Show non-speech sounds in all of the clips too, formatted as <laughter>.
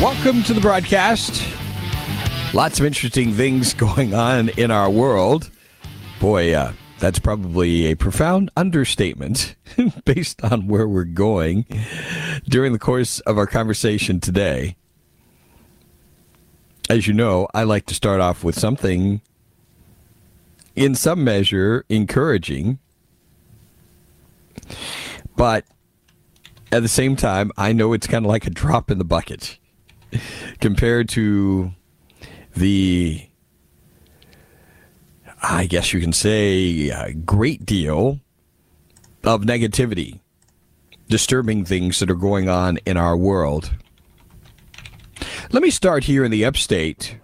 Welcome to the broadcast. Lots of interesting things <laughs> going on in our world. Boy, uh, that's probably a profound understatement <laughs> based on where we're going during the course of our conversation today. As you know, I like to start off with something in some measure encouraging, but at the same time, I know it's kind of like a drop in the bucket compared to the, I guess you can say, a great deal of negativity, disturbing things that are going on in our world. Let me start here in the upstate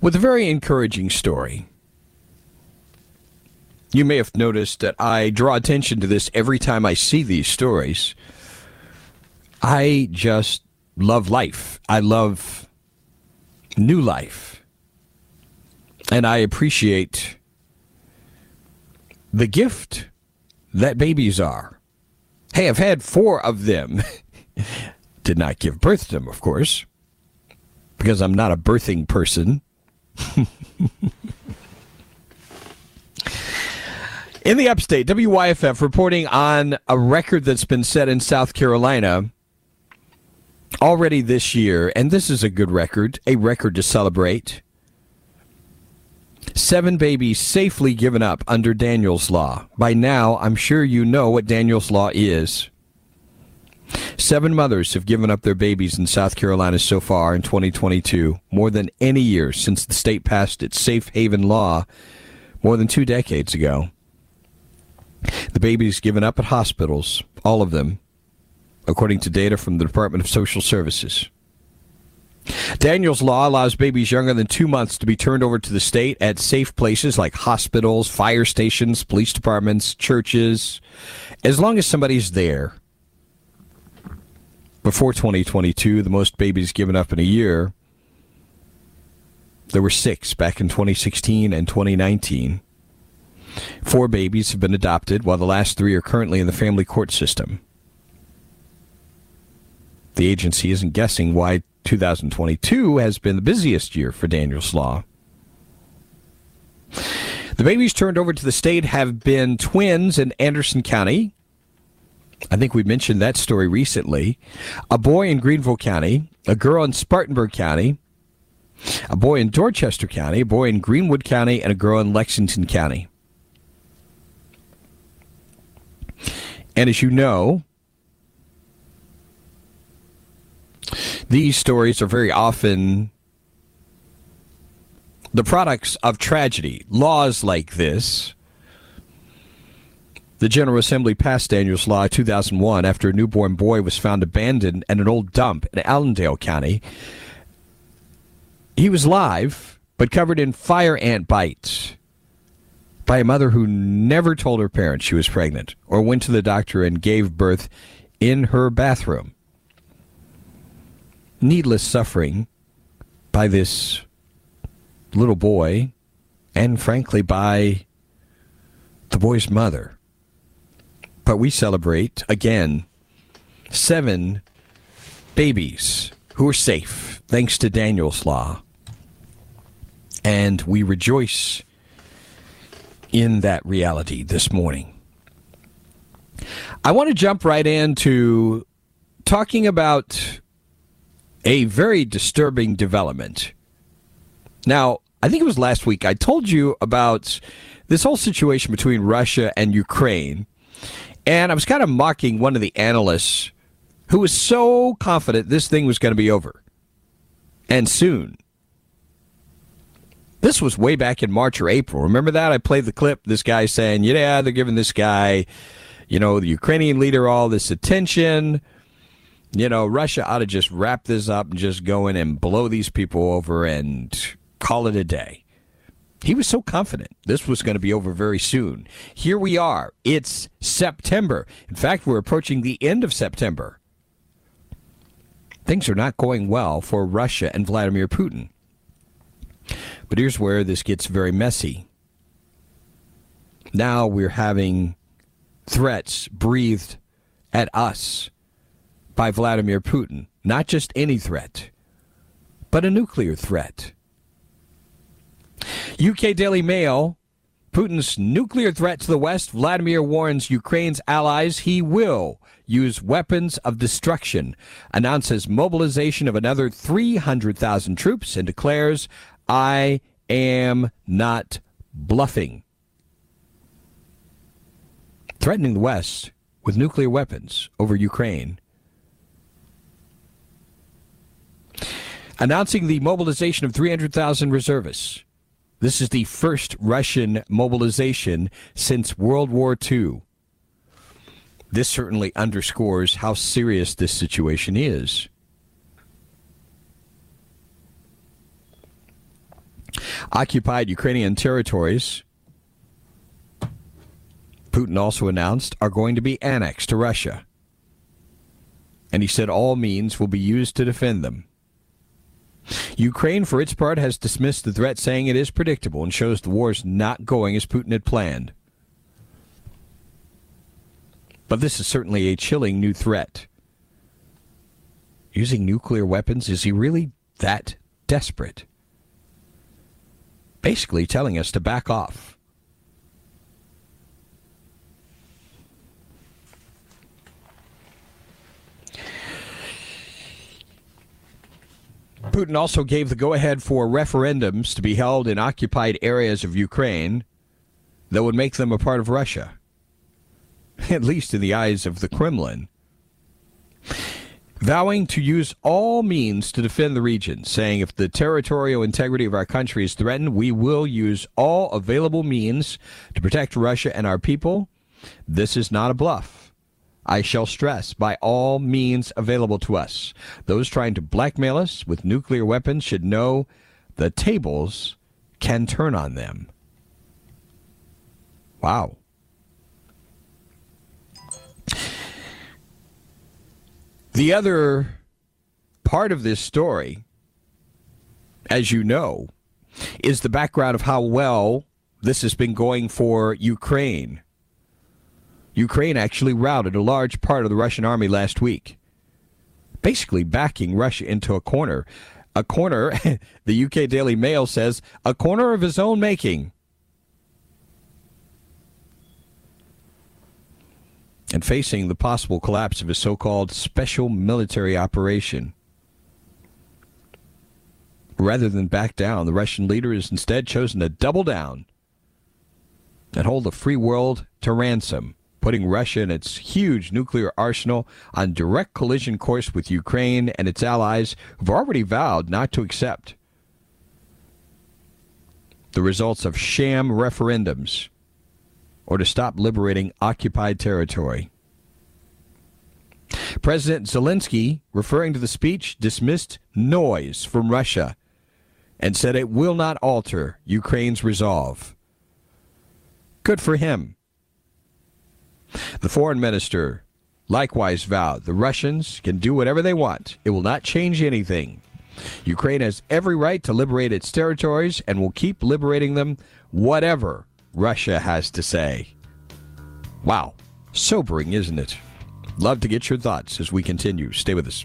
with a very encouraging story. You may have noticed that I draw attention to this every time I see these stories. I just love life. I love new life. And I appreciate the gift that babies are. Hey, I've had four of them. <laughs> Did not give birth to them, of course, because I'm not a birthing person. <laughs> In the upstate, WYFF reporting on a record that's been set in South Carolina already this year, and this is a good record, a record to celebrate. Seven babies safely given up under Daniel's Law. By now, I'm sure you know what Daniel's Law is. Seven mothers have given up their babies in South Carolina so far in 2022, more than any year since the state passed its safe haven law more than two decades ago. The babies given up at hospitals, all of them, according to data from the Department of Social Services. Daniel's Law allows babies younger than two months to be turned over to the state at safe places like hospitals, fire stations, police departments, churches, as long as somebody's there. Before 2022, the most babies given up in a year, there were six back in 2016 and 2019. Four babies have been adopted, while the last three are currently in the family court system. The agency isn't guessing why 2022 has been the busiest year for Daniel's Law. The babies turned over to the state have been twins in Anderson County. I think we mentioned that story recently. A boy in Greenville County, a girl in Spartanburg County, a boy in Dorchester County, a boy in Greenwood County, and a girl in Lexington County. And as you know, These stories are very often the products of tragedy. Laws like this. The General Assembly passed Daniel's Law 2001 after a newborn boy was found abandoned at an old dump in Allendale County. He was live, but covered in fire ant bites by a mother who never told her parents she was pregnant or went to the doctor and gave birth in her bathroom needless suffering by this little boy and, frankly, by the boy's mother. But we celebrate, again, seven babies who are safe thanks to Daniel's Law. And we rejoice in that reality this morning. I want to jump right into talking about a very disturbing development. Now, I think it was last week I told you about this whole situation between Russia and Ukraine, and I was kind of mocking one of the analysts who was so confident this thing was going to be over and soon. This was way back in March or April. Remember that? I played the clip. This guy saying, yeah, they're giving this guy, you know, the Ukrainian leader all this attention. You know, Russia ought to just wrap this up and just go in and blow these people over and call it a day. He was so confident this was going to be over very soon. Here we are. It's September. In fact, we're approaching the end of September. Things are not going well for Russia and Vladimir Putin. But here's where this gets very messy. Now we're having threats breathed at us by Vladimir Putin. Not just any threat, but a nuclear threat. UK Daily Mail Putin's nuclear threat to the West, Vladimir warns Ukraine's allies he will use weapons of destruction, announces mobilization of another 300,000 troops, and declares I am not bluffing. Threatening the West with nuclear weapons over Ukraine. Announcing the mobilization of 300,000 reservists. This is the first Russian mobilization since World War II. This certainly underscores how serious this situation is. Occupied Ukrainian territories, Putin also announced, are going to be annexed to Russia. And he said all means will be used to defend them. Ukraine, for its part, has dismissed the threat, saying it is predictable and shows the war is not going as Putin had planned. But this is certainly a chilling new threat. Using nuclear weapons, is he really that desperate? basically telling us to back off. Putin also gave the go ahead for referendums to be held in occupied areas of Ukraine that would make them a part of Russia, <laughs> at least in the eyes of the Kremlin vowing to use all means to defend the region, saying if the territorial integrity of our country is threatened, we will use all available means to protect Russia and our people. This is not a bluff. I shall stress, by all means available to us. Those trying to blackmail us with nuclear weapons should know the tables can turn on them. Wow. The other part of this story, as you know, is the background of how well this has been going for Ukraine. Ukraine actually routed a large part of the Russian army last week, basically backing Russia into a corner. A corner, <laughs> the UK Daily Mail says, a corner of his own making. and facing the possible collapse of his so called special military operation. Rather than back down, the Russian leader has instead chosen to double down and hold the free world to ransom, putting Russia and its huge nuclear arsenal on direct collision course with Ukraine and its allies who've already vowed not to accept the results of sham referendums or to stop liberating occupied territory. President Zelensky, referring to the speech, dismissed noise from Russia and said it will not alter Ukraine's resolve. Good for him. The foreign minister likewise vowed the Russians can do whatever they want. It will not change anything. Ukraine has every right to liberate its territories and will keep liberating them, whatever Russia has to say. Wow. Sobering, isn't it? Love to get your thoughts as we continue. Stay with us.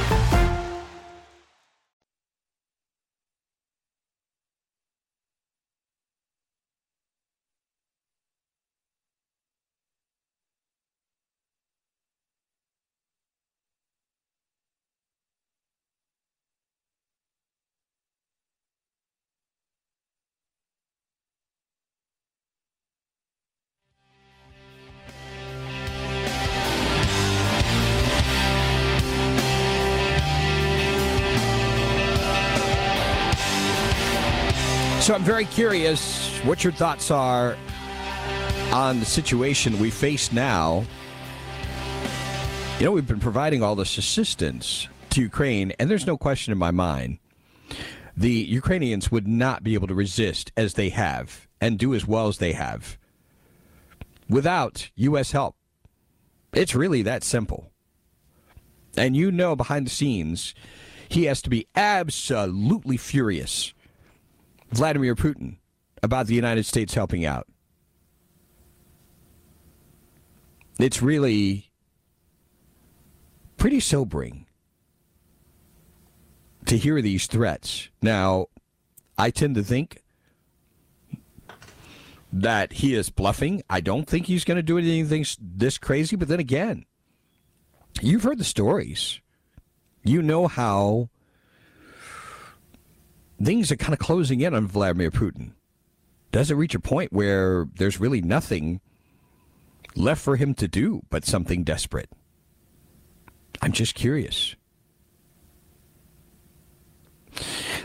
So I'm very curious what your thoughts are on the situation we face now. You know, we've been providing all this assistance to Ukraine, and there's no question in my mind the Ukrainians would not be able to resist as they have and do as well as they have without U.S. help. It's really that simple. And you know, behind the scenes, he has to be absolutely furious Vladimir Putin about the United States helping out. It's really pretty sobering to hear these threats. Now, I tend to think that he is bluffing. I don't think he's going to do anything this crazy, but then again, you've heard the stories. You know how things are kind of closing in on Vladimir Putin. Does it reach a point where there's really nothing left for him to do but something desperate? I'm just curious.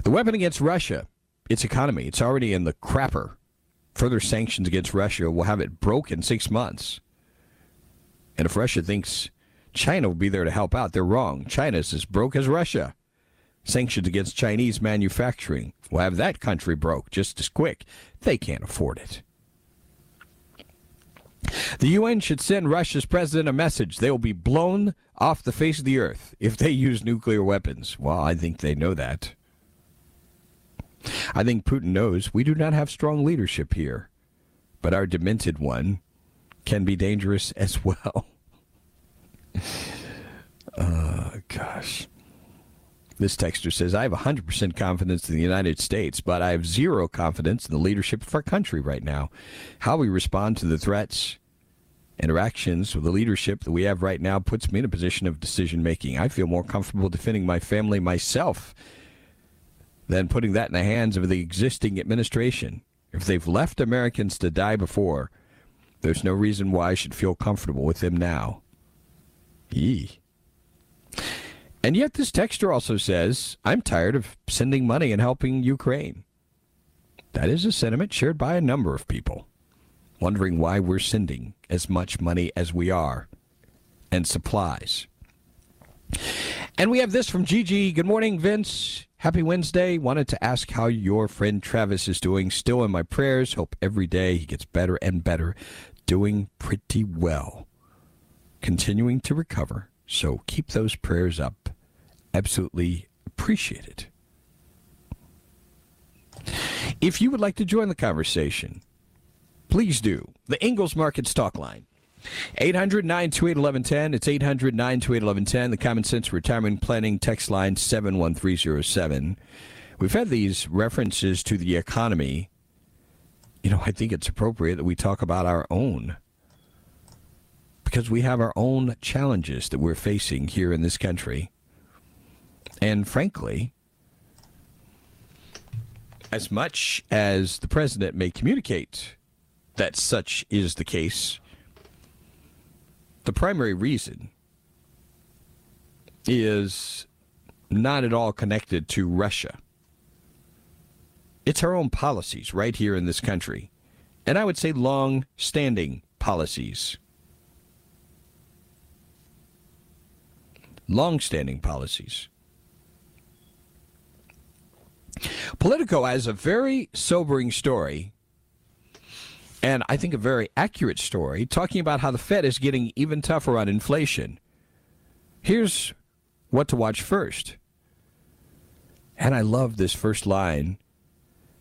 The weapon against Russia, its economy, it's already in the crapper. Further sanctions against Russia will have it broke in six months. And if Russia thinks China will be there to help out, they're wrong. China's as broke as Russia sanctions against Chinese manufacturing will have that country broke just as quick. They can't afford it. The UN should send Russia's president a message. They will be blown off the face of the earth if they use nuclear weapons. Well, I think they know that. I think Putin knows we do not have strong leadership here, but our demented one can be dangerous as well. <laughs> oh, gosh. This texter says, I have 100% confidence in the United States, but I have zero confidence in the leadership of our country right now. How we respond to the threats, interactions with the leadership that we have right now puts me in a position of decision making. I feel more comfortable defending my family myself than putting that in the hands of the existing administration. If they've left Americans to die before, there's no reason why I should feel comfortable with them now. Yee. And yet, this texter also says, I'm tired of sending money and helping Ukraine. That is a sentiment shared by a number of people, wondering why we're sending as much money as we are and supplies. And we have this from Gigi. Good morning, Vince. Happy Wednesday. Wanted to ask how your friend Travis is doing. Still in my prayers. Hope every day he gets better and better. Doing pretty well. Continuing to recover. So keep those prayers up absolutely appreciate it. If you would like to join the conversation, please do. The Ingles Markets Talk Line. 800 928 1110. It's 800 928 1110. The Common Sense Retirement Planning text line 71307. We've had these references to the economy. You know, I think it's appropriate that we talk about our own because we have our own challenges that we're facing here in this country. And frankly, as much as the president may communicate that such is the case, the primary reason is not at all connected to Russia. It's our own policies right here in this country. And I would say long standing policies. Long standing policies. Politico has a very sobering story, and I think a very accurate story, talking about how the Fed is getting even tougher on inflation. Here's what to watch first. And I love this first line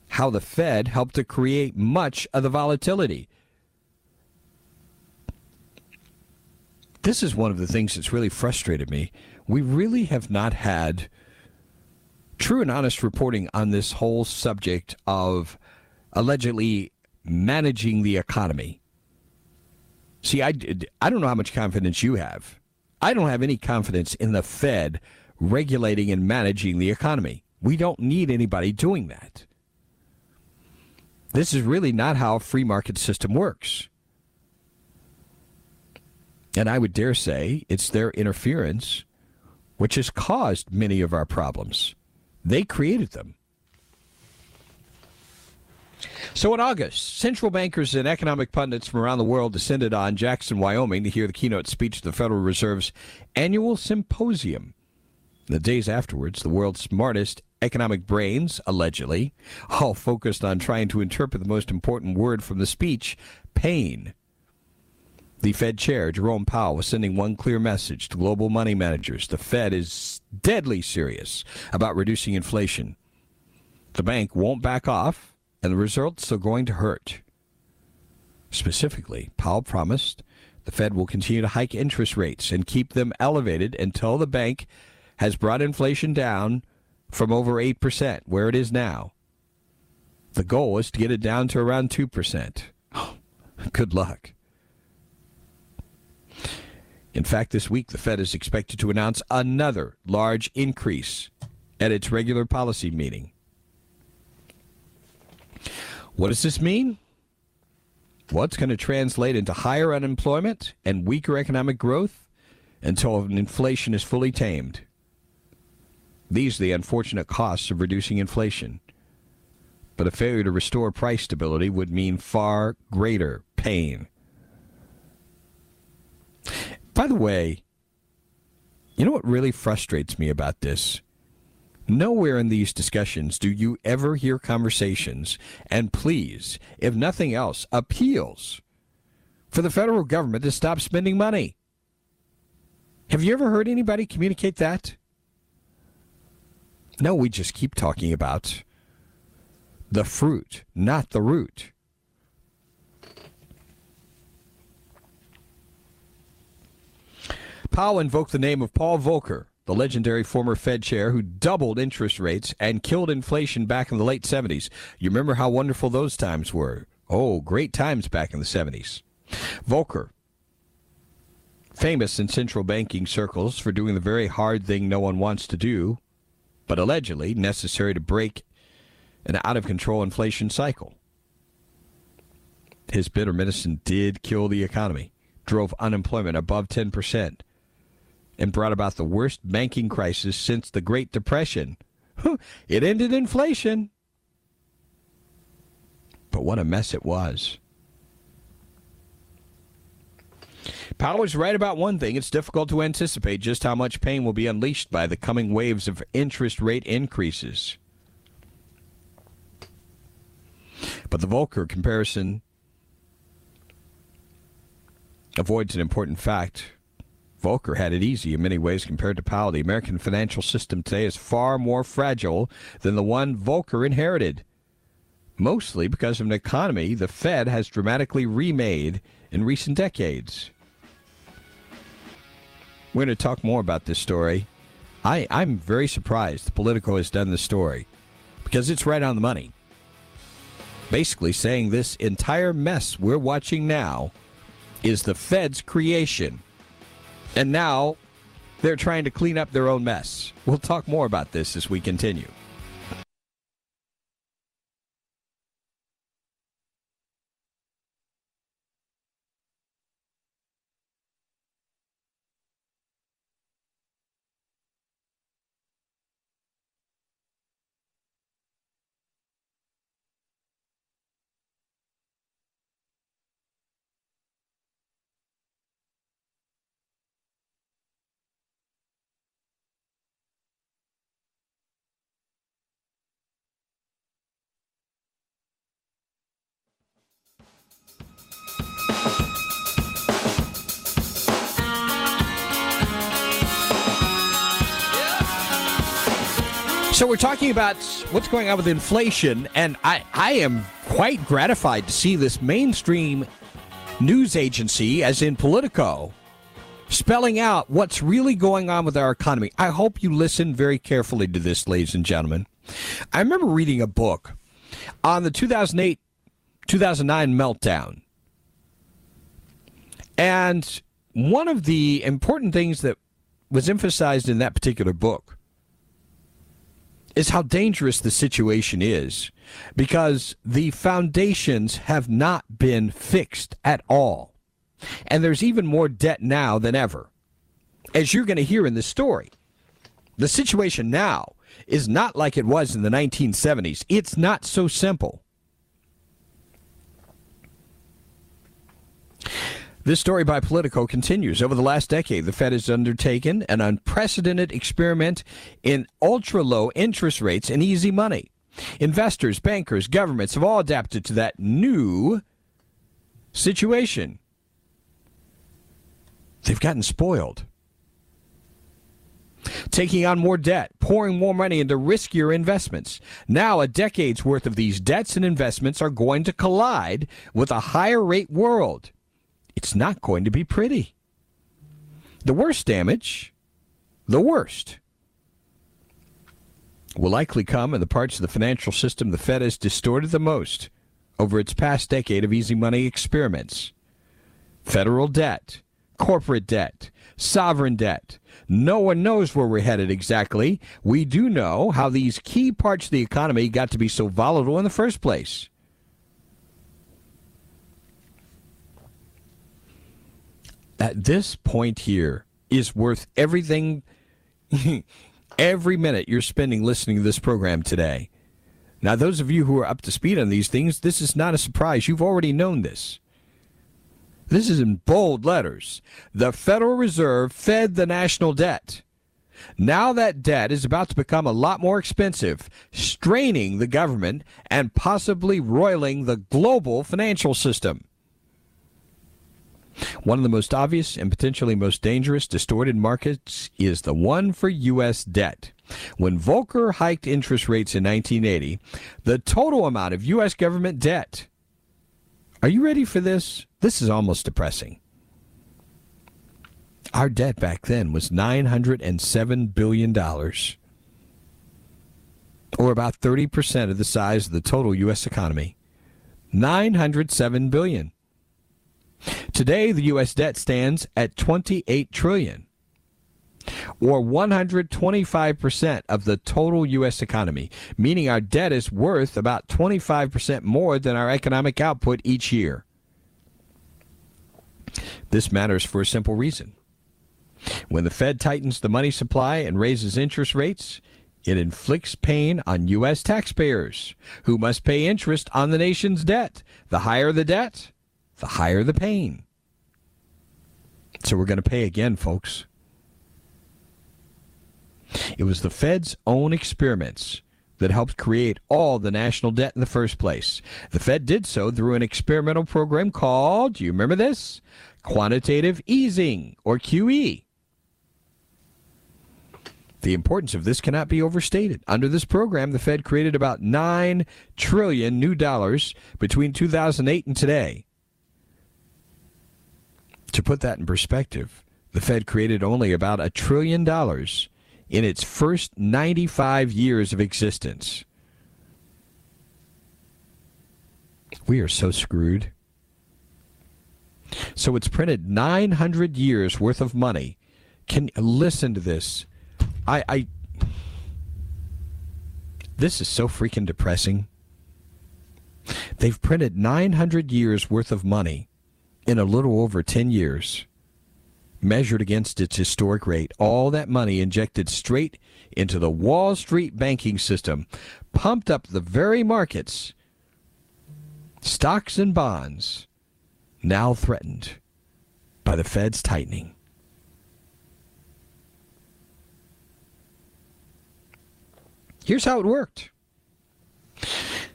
how the Fed helped to create much of the volatility. This is one of the things that's really frustrated me. We really have not had true and honest reporting on this whole subject of allegedly managing the economy. See, I, I don't know how much confidence you have. I don't have any confidence in the Fed regulating and managing the economy. We don't need anybody doing that. This is really not how a free market system works. And I would dare say it's their interference which has caused many of our problems. They created them. So in August, central bankers and economic pundits from around the world descended on Jackson, Wyoming to hear the keynote speech of the Federal Reserve's annual symposium. The days afterwards, the world's smartest economic brains, allegedly, all focused on trying to interpret the most important word from the speech pain. The Fed chair, Jerome Powell, was sending one clear message to global money managers. The Fed is deadly serious about reducing inflation. The bank won't back off, and the results are going to hurt. Specifically, Powell promised the Fed will continue to hike interest rates and keep them elevated until the bank has brought inflation down from over 8%, where it is now. The goal is to get it down to around 2%. <gasps> Good luck. In fact, this week the Fed is expected to announce another large increase at its regular policy meeting. What does this mean? What's going to translate into higher unemployment and weaker economic growth until inflation is fully tamed. These are the unfortunate costs of reducing inflation. But a failure to restore price stability would mean far greater pain. By the way, you know what really frustrates me about this? Nowhere in these discussions do you ever hear conversations, and please, if nothing else, appeals for the federal government to stop spending money. Have you ever heard anybody communicate that? No, we just keep talking about the fruit, not the root. Powell invoked the name of Paul Volcker, the legendary former Fed chair who doubled interest rates and killed inflation back in the late 70s. You remember how wonderful those times were? Oh, great times back in the 70s. Volcker, famous in central banking circles for doing the very hard thing no one wants to do, but allegedly necessary to break an out of control inflation cycle. His bitter medicine did kill the economy, drove unemployment above 10%, and brought about the worst banking crisis since the Great Depression. It ended inflation. But what a mess it was. Powell is right about one thing. It's difficult to anticipate just how much pain will be unleashed by the coming waves of interest rate increases. But the Volcker comparison avoids an important fact. Volcker had it easy in many ways compared to Powell. The American financial system today is far more fragile than the one Volcker inherited, mostly because of an economy the Fed has dramatically remade in recent decades. We're going to talk more about this story. I, I'm very surprised Politico has done this story because it's right on the money. Basically, saying this entire mess we're watching now is the Fed's creation. And now they're trying to clean up their own mess. We'll talk more about this as we continue. So we're talking about what's going on with inflation, and I, I am quite gratified to see this mainstream news agency, as in Politico, spelling out what's really going on with our economy. I hope you listen very carefully to this, ladies and gentlemen. I remember reading a book on the 2008 2009 meltdown. And one of the important things that was emphasized in that particular book is how dangerous the situation is because the foundations have not been fixed at all. And there's even more debt now than ever. As you're going to hear in this story, the situation now is not like it was in the 1970s. It's not so simple. This story by Politico continues. Over the last decade, the Fed has undertaken an unprecedented experiment in ultra low interest rates and easy money. Investors, bankers, governments have all adapted to that new situation. They've gotten spoiled. Taking on more debt, pouring more money into riskier investments. Now, a decade's worth of these debts and investments are going to collide with a higher rate world it's not going to be pretty. The worst damage, the worst, will likely come in the parts of the financial system the Fed has distorted the most over its past decade of easy money experiments. Federal debt, corporate debt, sovereign debt. No one knows where we're headed exactly. We do know how these key parts of the economy got to be so volatile in the first place. At this point here is worth everything, <laughs> every minute you're spending listening to this program today. Now, those of you who are up to speed on these things, this is not a surprise. You've already known this. This is in bold letters. The Federal Reserve fed the national debt. Now that debt is about to become a lot more expensive, straining the government and possibly roiling the global financial system. One of the most obvious and potentially most dangerous distorted markets is the one for U.S. debt. When Volcker hiked interest rates in 1980, the total amount of U.S. government debt. Are you ready for this? This is almost depressing. Our debt back then was $907 billion, or about 30% of the size of the total U.S. economy. $907 billion. Today, the U.S. debt stands at 28 trillion, or 125% of the total U.S. economy, meaning our debt is worth about 25% more than our economic output each year. This matters for a simple reason. When the Fed tightens the money supply and raises interest rates, it inflicts pain on U.S. taxpayers, who must pay interest on the nation's debt. The higher the debt, the higher the pain. So we're going to pay again, folks. It was the Fed's own experiments that helped create all the national debt in the first place. The Fed did so through an experimental program called, do you remember this? Quantitative easing, or QE. The importance of this cannot be overstated. Under this program, the Fed created about 9 trillion new dollars between 2008 and today. To put that in perspective, the Fed created only about a trillion dollars in its first 95 years of existence. We are so screwed. So it's printed 900 years worth of money. Can listen to this? I, I this is so freaking depressing. They've printed 900 years worth of money in a little over 10 years, measured against its historic rate. All that money injected straight into the Wall Street banking system, pumped up the very markets, stocks and bonds, now threatened by the Fed's tightening. Here's how it worked.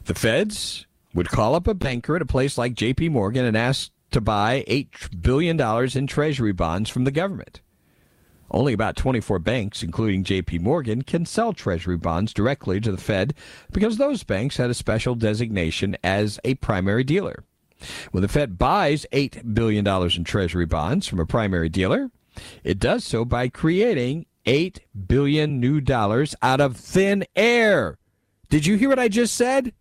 The feds would call up a banker at a place like JP Morgan and ask to buy $8 billion in treasury bonds from the government. Only about 24 banks, including JP Morgan, can sell treasury bonds directly to the Fed because those banks had a special designation as a primary dealer. When the Fed buys $8 billion in treasury bonds from a primary dealer, it does so by creating 8 billion new dollars out of thin air. Did you hear what I just said?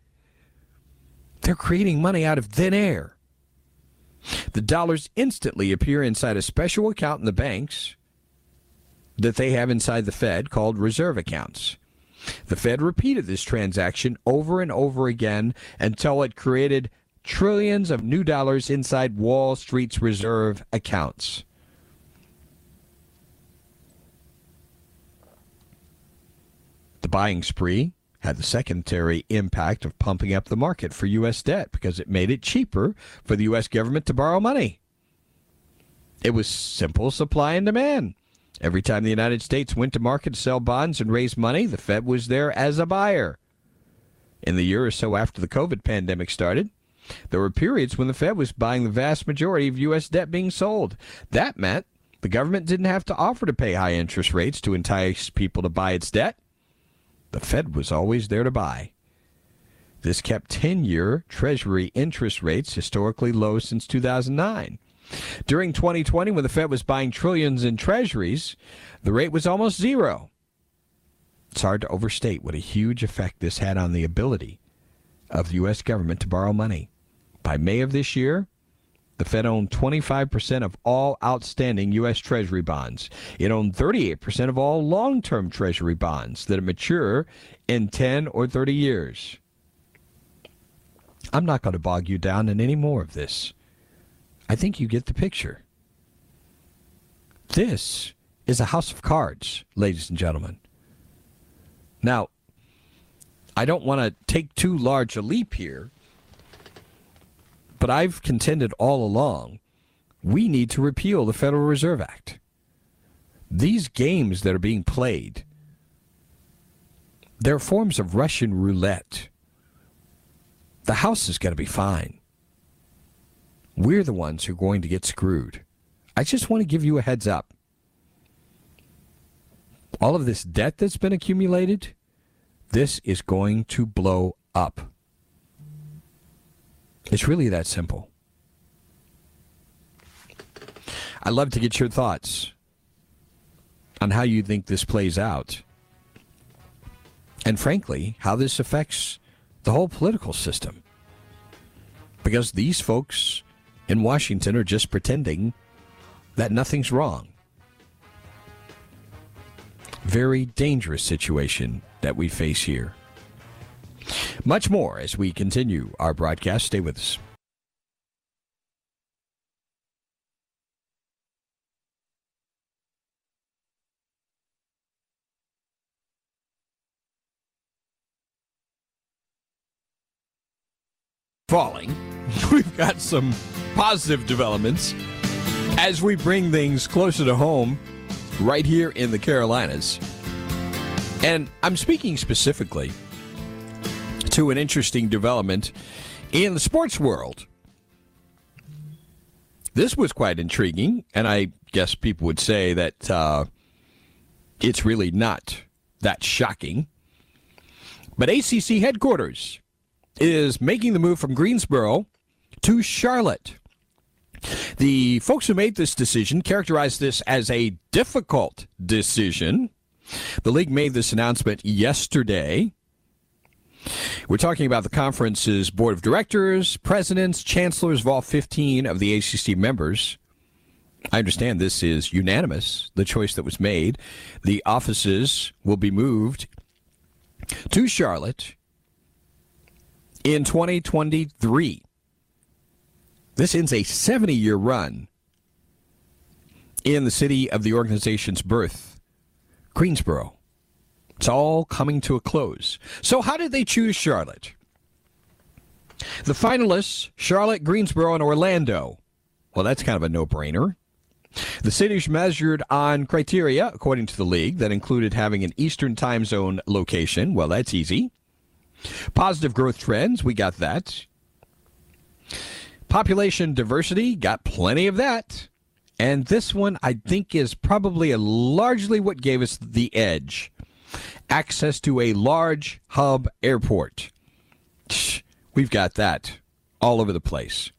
They're creating money out of thin air. The dollars instantly appear inside a special account in the banks that they have inside the Fed called reserve accounts. The Fed repeated this transaction over and over again until it created trillions of new dollars inside Wall Street's reserve accounts. The buying spree had the secondary impact of pumping up the market for U.S. debt because it made it cheaper for the U.S. government to borrow money. It was simple supply and demand. Every time the United States went to market to sell bonds and raise money, the Fed was there as a buyer. In the year or so after the COVID pandemic started, there were periods when the Fed was buying the vast majority of U.S. debt being sold. That meant the government didn't have to offer to pay high interest rates to entice people to buy its debt. The Fed was always there to buy. This kept 10 year Treasury interest rates historically low since 2009. During 2020, when the Fed was buying trillions in treasuries, the rate was almost zero. It's hard to overstate what a huge effect this had on the ability of the U.S. government to borrow money. By May of this year, the Fed owned 25% of all outstanding U.S. Treasury bonds. It owned 38% of all long term Treasury bonds that are mature in 10 or 30 years. I'm not going to bog you down in any more of this. I think you get the picture. This is a house of cards, ladies and gentlemen. Now, I don't want to take too large a leap here but I've contended all along we need to repeal the Federal Reserve Act. These games that are being played, they're forms of Russian roulette. The House is going to be fine. We're the ones who are going to get screwed. I just want to give you a heads up. All of this debt that's been accumulated, this is going to blow up. It's really that simple. I'd love to get your thoughts on how you think this plays out. And frankly, how this affects the whole political system. Because these folks in Washington are just pretending that nothing's wrong. Very dangerous situation that we face here. Much more as we continue our broadcast. Stay with us. Falling. <laughs> We've got some positive developments as we bring things closer to home right here in the Carolinas. And I'm speaking specifically to an interesting development in the sports world. This was quite intriguing, and I guess people would say that uh, it's really not that shocking. But ACC headquarters is making the move from Greensboro to Charlotte. The folks who made this decision characterized this as a difficult decision. The league made this announcement yesterday We're talking about the conference's board of directors, presidents, chancellors of all 15 of the ACC members. I understand this is unanimous, the choice that was made. The offices will be moved to Charlotte in 2023. This ends a 70 year run in the city of the organization's birth, Greensboro. It's all coming to a close. So, how did they choose Charlotte? The finalists Charlotte, Greensboro, and Orlando. Well, that's kind of a no brainer. The cities measured on criteria, according to the league, that included having an Eastern time zone location. Well, that's easy. Positive growth trends, we got that. Population diversity, got plenty of that. And this one, I think, is probably largely what gave us the edge access to a large hub airport. We've got that all over the place.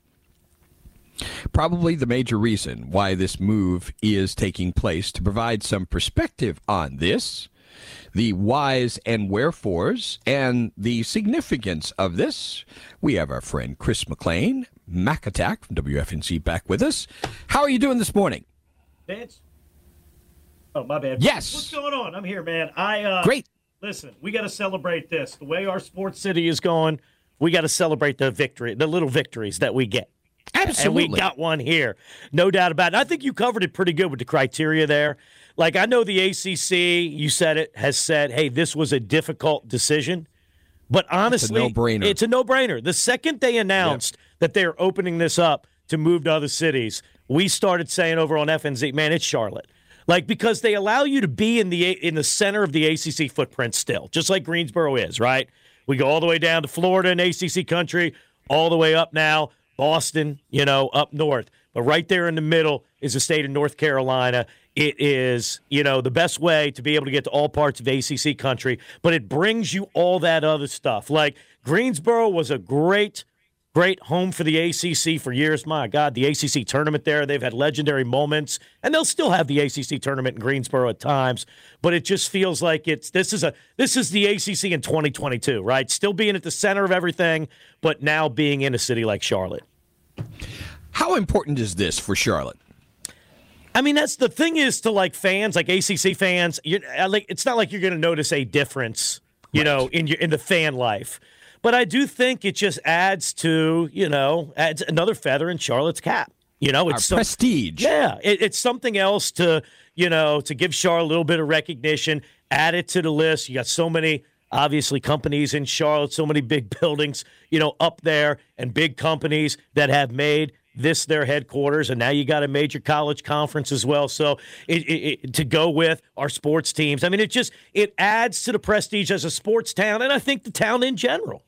Probably the major reason why this move is taking place to provide some perspective on this, the whys and wherefores, and the significance of this. We have our friend Chris McLean, Mac Attack from WFNZ, back with us. How are you doing this morning? Vance? Oh, my bad. Yes. What's going on? I'm here, man. I uh, Great. Listen, we got to celebrate this. The way our sports city is going, we got to celebrate the victory, the little victories that we get. Absolutely. And we got one here. No doubt about it. I think you covered it pretty good with the criteria there. Like, I know the ACC, you said it, has said, hey, this was a difficult decision. But honestly, it's a no-brainer. It's a no-brainer. The second they announced yep. that they're opening this up to move to other cities, we started saying over on FNZ, man, it's Charlotte. Like because they allow you to be in the in the center of the ACC footprint still, just like Greensboro is, right? We go all the way down to Florida and ACC country, all the way up now Boston, you know, up north. But right there in the middle is the state of North Carolina. It is, you know, the best way to be able to get to all parts of ACC country, but it brings you all that other stuff. Like Greensboro was a great Great home for the ACC for years. My God, the ACC tournament there, they've had legendary moments, and they'll still have the ACC tournament in Greensboro at times. But it just feels like it's this is a this is the ACC in 2022, right? Still being at the center of everything, but now being in a city like Charlotte. How important is this for Charlotte? I mean, that's the thing is to like fans, like ACC fans. You're, uh, like, it's not like you're going to notice a difference, you right. know, in your in the fan life. But I do think it just adds to, you know, adds another feather in Charlotte's cap. You know, it's some, prestige. Yeah, it, it's something else to, you know, to give Charlotte a little bit of recognition, add it to the list. You got so many, obviously, companies in Charlotte, so many big <laughs> buildings, you know, up there, and big companies that have made this their headquarters, and now you got a major college conference as well. So it, it, it, to go with our sports teams, I mean, it just it adds to the prestige as a sports town, and I think the town in general.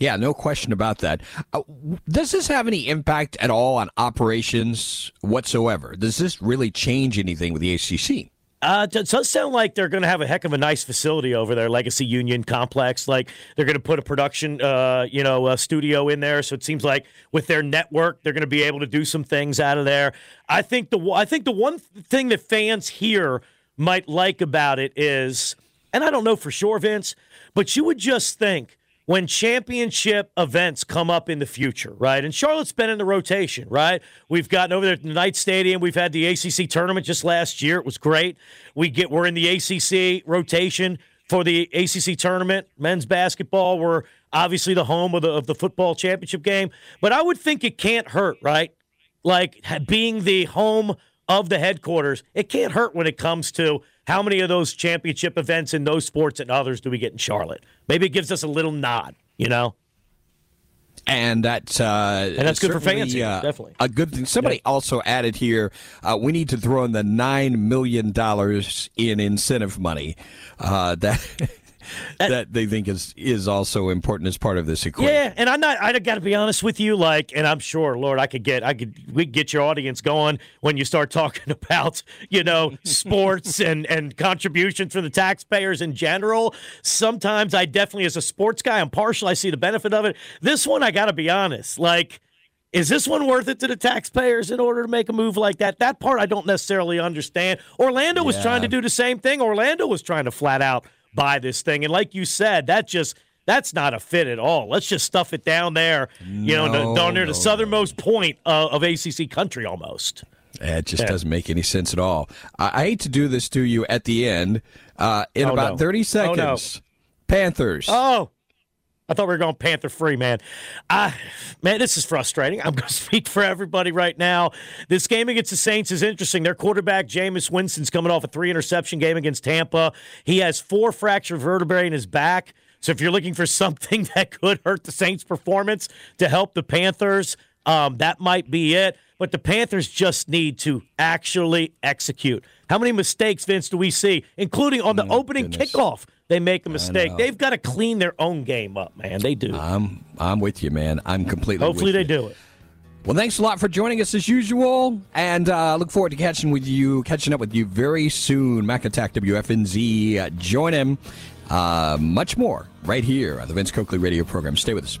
Yeah, no question about that. Uh, does this have any impact at all on operations whatsoever? Does this really change anything with the ACC? Uh, it does sound like they're going to have a heck of a nice facility over there, Legacy Union Complex. Like they're going to put a production, uh, you know, a studio in there. So it seems like with their network, they're going to be able to do some things out of there. I think the I think the one thing that fans here might like about it is, and I don't know for sure, Vince, but you would just think when championship events come up in the future, right? And Charlotte's been in the rotation, right? We've gotten over there at the Knight Stadium. We've had the ACC tournament just last year. It was great. We get we're in the ACC rotation for the ACC tournament. Men's basketball, we're obviously the home of the of the football championship game. But I would think it can't hurt, right? Like being the home of the headquarters, it can't hurt when it comes to how many of those championship events in those sports and others do we get in Charlotte? Maybe it gives us a little nod, you know? And that's uh, and that's good for fans. Uh, definitely a good thing. Somebody yeah. also added here. Uh, we need to throw in the nine million dollars in incentive money. Uh, that <laughs> that they think is is also important as part of this equation. Yeah, and I'm not. I got to be honest with you. Like, and I'm sure, Lord, I could get, I could, we get your audience going when you start <laughs> talking about, you know, sports <laughs> and and contributions from the taxpayers in general. Sometimes I definitely, as a sports guy, I'm partial. I see the benefit of it. This one, I got to be honest. Like. Is this one worth it to the taxpayers in order to make a move like that? That part I don't necessarily understand. Orlando was trying to do the same thing. Orlando was trying to flat out buy this thing. And like you said, that just That's not a fit at all. Let's just stuff it down there, you know, down near the no, southernmost point uh, of ACC country almost. It just Yeah. doesn't make any sense at all. I, I hate to do this to you at the end. Uh, in Oh, about no. 30 Oh, seconds, no. Panthers. Oh, I thought we were going Panther free, man. I, man, this is frustrating. I'm <laughs> going to speak for everybody right now. This game against the Saints is interesting. Their quarterback, Jameis Winston's coming off a three interception game against Tampa. He has four fractured vertebrae in his back. So if you're looking for <laughs> something that could hurt the Saints' performance to help the Panthers, um, that might be it. But the Panthers just need to actually execute. How many mistakes, Vince, do we see, including on the opening goodness. kickoff? They make a mistake. They've got to clean their own game up, man. They do. I'm I'm with you, man. I'm completely. Hopefully, they you. do it. Well, thanks a lot for joining us as usual, and uh, look forward to catching with you, catching up with you very soon. Mac Attack WFNZ. Uh, join him. Uh, much more right here on the Vince Coakley Radio program. Stay with us.